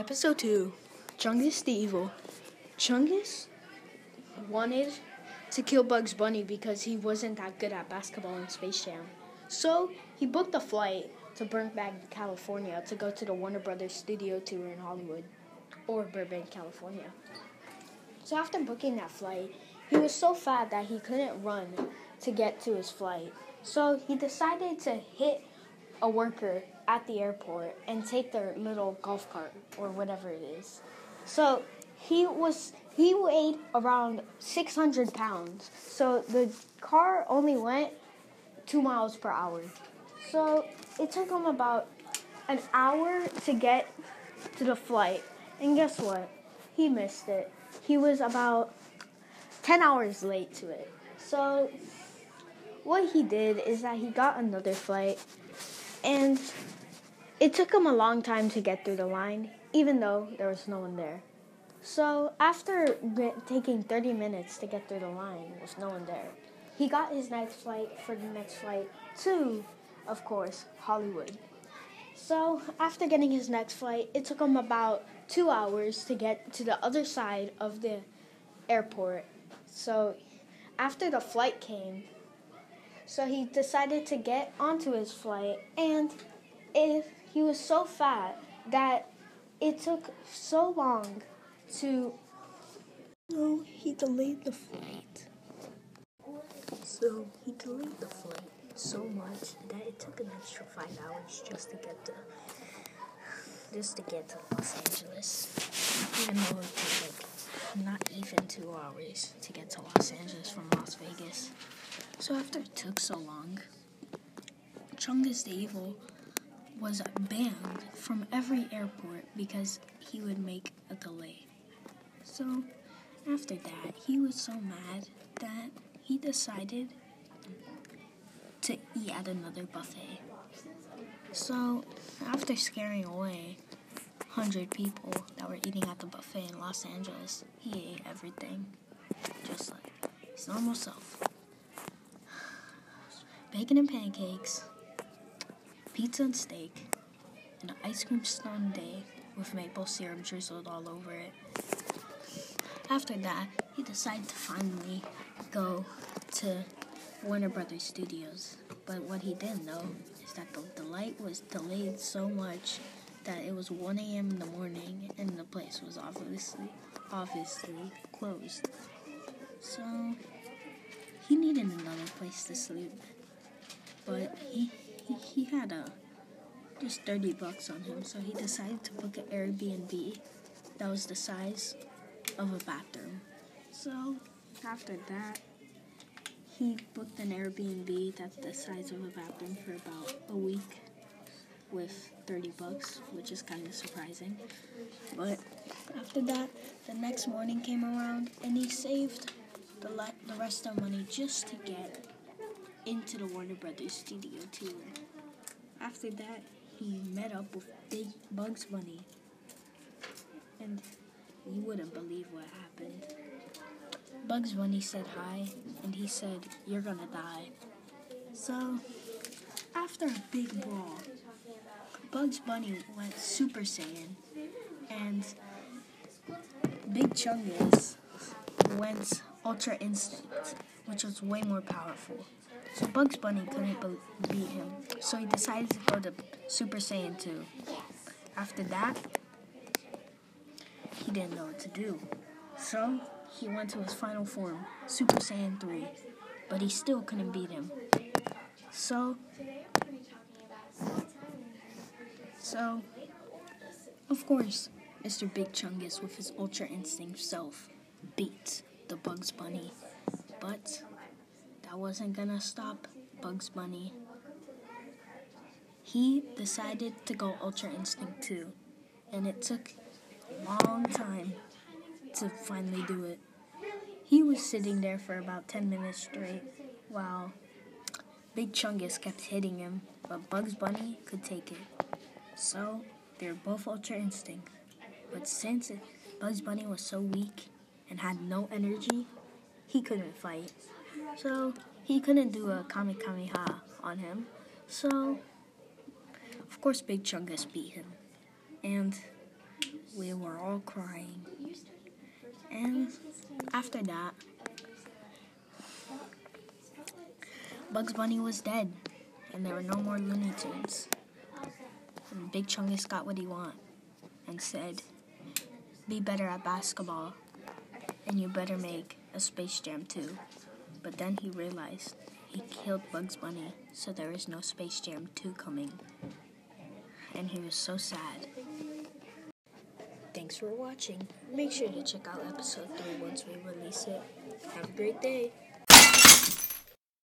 Episode 2 Chungus the Evil. Chungus wanted to kill Bugs Bunny because he wasn't that good at basketball in Space Jam. So he booked a flight to Burbank, California to go to the Warner Brothers studio tour in Hollywood or Burbank, California. So after booking that flight, he was so fat that he couldn't run to get to his flight. So he decided to hit a worker at the airport and take their little golf cart or whatever it is. So he was he weighed around 600 pounds. So the car only went two miles per hour. So it took him about an hour to get to the flight. And guess what? He missed it. He was about 10 hours late to it. So what he did is that he got another flight and it took him a long time to get through the line, even though there was no one there. So, after taking 30 minutes to get through the line with no one there, he got his next flight for the next flight to, of course, Hollywood. So, after getting his next flight, it took him about two hours to get to the other side of the airport. So, after the flight came, so he decided to get onto his flight, and if he was so fat that it took so long to. No, he delayed the flight. So he delayed the flight so much that it took an extra five hours just to get to just to get to Los Angeles. Though it took like not even two hours to get to Los Angeles from Las Vegas. So after it took so long, Chungus the Evil was banned from every airport because he would make a delay. So after that, he was so mad that he decided to eat at another buffet. So after scaring away 100 people that were eating at the buffet in Los Angeles, he ate everything just like his normal self bacon and pancakes, pizza and steak, and an ice cream sundae with maple syrup drizzled all over it. After that, he decided to finally go to Warner Brothers Studios. But what he didn't know is that the, the light was delayed so much that it was 1 a.m. in the morning and the place was obviously obviously closed. So he needed another place to sleep but he, he, he had a just 30 bucks on him, so he decided to book an Airbnb that was the size of a bathroom. So after that, he booked an Airbnb that's the size of a bathroom for about a week with 30 bucks, which is kind of surprising. But after that, the next morning came around and he saved the, le- the rest of the money just to get into the Warner Brothers studio tour. After that, he met up with Big Bugs Bunny. And you wouldn't believe what happened. Bugs Bunny said hi, and he said, You're gonna die. So, after a big brawl, Bugs Bunny went Super Saiyan, and Big Chungus went Ultra Instinct, which was way more powerful. So Bugs Bunny couldn't beat him, so he decided to go to Super Saiyan 2. After that, he didn't know what to do. So he went to his final form, Super Saiyan 3, but he still couldn't beat him. So, so, of course, Mr. Big Chungus with his Ultra Instinct self beat the Bugs Bunny, but that wasn't gonna stop Bugs Bunny. He decided to go Ultra Instinct too, and it took a long time to finally do it. He was sitting there for about 10 minutes straight while Big Chungus kept hitting him, but Bugs Bunny could take it. So, they were both Ultra Instinct. But since Bugs Bunny was so weak and had no energy, he couldn't fight. So he couldn't do a Kamehameha on him. So, of course, Big Chungus beat him. And we were all crying. And after that, Bugs Bunny was dead, and there were no more Looney Tunes. And Big Chungus got what he want, and said, "Be better at basketball, and you better make a Space Jam too." But then he realized he killed Bugs Bunny, so there is no Space Jam 2 coming. And he was so sad. Thanks for watching. Make sure to check out episode 3 once we release it. Have a great day.